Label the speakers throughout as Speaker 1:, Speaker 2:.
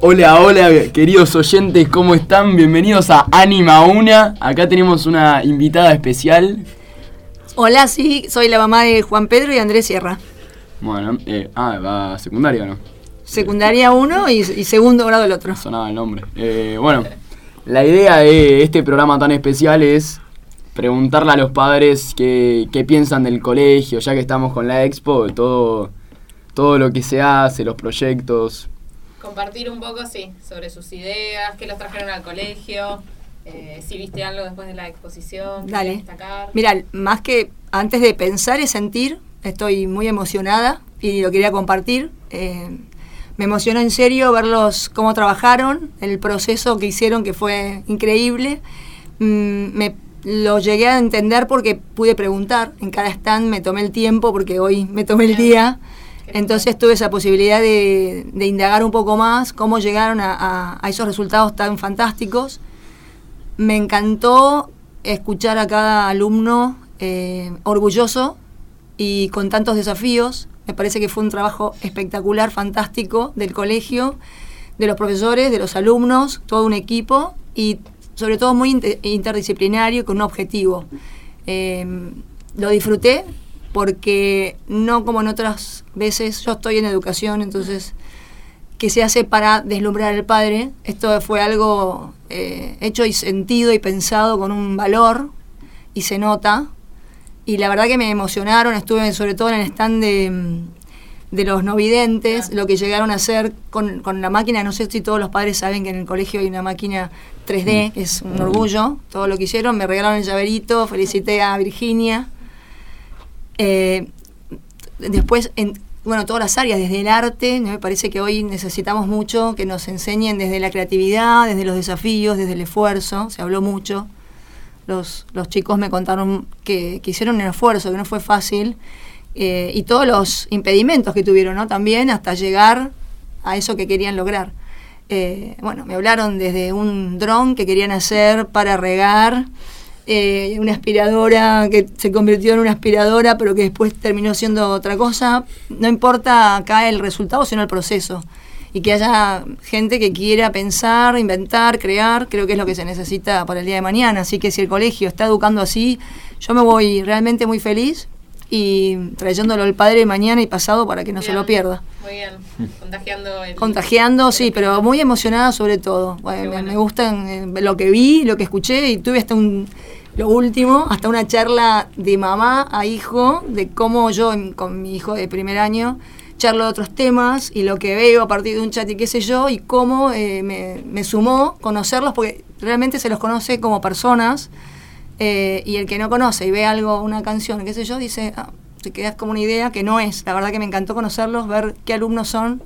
Speaker 1: Hola, hola, queridos oyentes, ¿cómo están? Bienvenidos a Anima Una. Acá tenemos una invitada especial.
Speaker 2: Hola, sí, soy la mamá de Juan Pedro y Andrés Sierra.
Speaker 1: Bueno, eh, ah, va a secundaria, ¿no?
Speaker 2: Secundaria uno y, y segundo grado el otro.
Speaker 1: Sonaba el nombre. Eh, bueno, la idea de este programa tan especial es preguntarle a los padres qué, qué piensan del colegio, ya que estamos con la expo, todo, todo lo que se hace, los proyectos.
Speaker 3: Compartir un poco, sí, sobre sus ideas, qué los trajeron al colegio, eh, si viste algo después de la exposición,
Speaker 2: Dale.
Speaker 3: destacar.
Speaker 2: Mira, más que antes de pensar y sentir, estoy muy emocionada y lo quería compartir. Eh, me emocionó en serio verlos cómo trabajaron, el proceso que hicieron que fue increíble. Mm, me lo llegué a entender porque pude preguntar en cada stand, me tomé el tiempo porque hoy me tomé el día. Entonces tuve esa posibilidad de, indagar un poco más cómo llegaron a, esos resultados tan fantásticos. Me encantó escuchar a cada alumno eh, orgulloso y con tantos desafíos. Me parece que fue un trabajo espectacular, fantástico del colegio, de los profesores, de los alumnos, todo un equipo y sobre todo muy inter- interdisciplinario con un objetivo. Eh, lo disfruté porque no como en otras veces, yo estoy en educación, entonces que se hace para deslumbrar al padre. Esto fue algo eh, hecho y sentido y pensado con un valor y se nota. Y la verdad que me emocionaron, estuve sobre todo en el stand de, mm, de los no videntes, lo que llegaron a hacer con, con la máquina, no sé si todos los padres saben que en el colegio hay una máquina 3D, que es un orgullo, todo lo que hicieron, me regalaron el llaverito, felicité a Virginia. Eh, después, en, bueno, todas las áreas, desde el arte, me parece que hoy necesitamos mucho que nos enseñen desde la creatividad, desde los desafíos, desde el esfuerzo, se habló mucho. Los, los chicos me contaron que, que hicieron un esfuerzo, que no fue fácil, eh, y todos los impedimentos que tuvieron, ¿no? También hasta llegar a eso que querían lograr. Eh, bueno, me hablaron desde un dron que querían hacer para regar, eh, una aspiradora que se convirtió en una aspiradora, pero que después terminó siendo otra cosa. No importa acá el resultado, sino el proceso. Y que haya gente que quiera pensar, inventar, crear, creo que es lo que se necesita para el día de mañana. Así que si el colegio está educando así, yo me voy realmente muy feliz y trayéndolo al padre mañana y pasado para que no se lo pierda.
Speaker 3: Muy bien, contagiando el...
Speaker 2: Contagiando, sí, pero muy emocionada sobre todo. Bueno,
Speaker 3: bueno.
Speaker 2: Me gustan eh, lo que vi, lo que escuché y tuve hasta un, lo último, hasta una charla de mamá a hijo, de cómo yo con mi hijo de primer año charlo de otros temas y lo que veo a partir de un chat y qué sé yo, y cómo eh, me, me sumó conocerlos, porque realmente se los conoce como personas, eh, y el que no conoce y ve algo, una canción, qué sé yo, dice, ah, te quedas como una idea que no es. La verdad que me encantó conocerlos, ver qué alumnos son,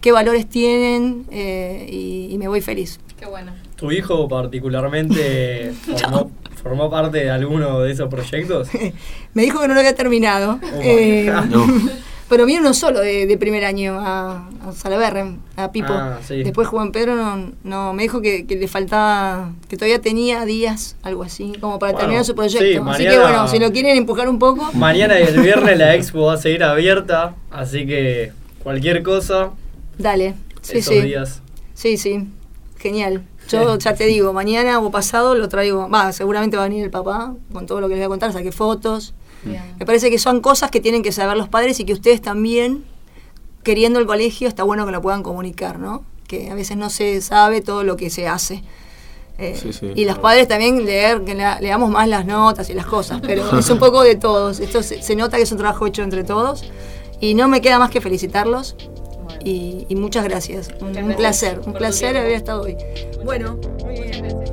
Speaker 2: qué valores tienen, eh, y, y me voy feliz.
Speaker 3: Qué bueno.
Speaker 4: ¿Tu hijo particularmente formó, formó parte de alguno de esos proyectos?
Speaker 2: Me dijo que no lo había terminado.
Speaker 4: Oh,
Speaker 2: eh,
Speaker 1: No.
Speaker 2: Pero vino uno solo de, de primer año a, a a Pipo.
Speaker 4: Ah, sí.
Speaker 2: Después Juan Pedro no, no me dijo que, que le faltaba, que todavía tenía días, algo así, como para
Speaker 4: Bueno,
Speaker 2: terminar su proyecto.
Speaker 4: sí,
Speaker 2: Así
Speaker 4: mañana-
Speaker 2: que bueno, si lo quieren empujar un poco,
Speaker 4: Mañana y el viernes la expo va a seguir abierta, así que cualquier cosa,
Speaker 2: dale. Sí,
Speaker 4: esos
Speaker 2: sí.
Speaker 4: días.
Speaker 2: Sí, sí. Genial. Yo ya te digo, mañana o pasado lo traigo. Va, seguramente va a venir el papá con todo lo que les voy a contar, saqué fotos.
Speaker 3: Bien.
Speaker 2: Me parece que son cosas que tienen que saber los padres y que ustedes también, queriendo el colegio, está bueno que lo puedan comunicar, ¿no? Que a veces no se sabe todo lo que se hace. Eh,
Speaker 1: Sí, sí,
Speaker 2: y los padres también leer, que lea- leamos más las notas y las cosas, pero es un poco de todos. Esto se, se nota que es un trabajo hecho entre todos. Y no me queda más que felicitarlos
Speaker 3: Bueno.
Speaker 2: y, y muchas gracias. Un,
Speaker 3: Muchas
Speaker 2: un
Speaker 3: gracias
Speaker 2: placer, un placer haber estado hoy. Bueno,
Speaker 3: Muchas gracias.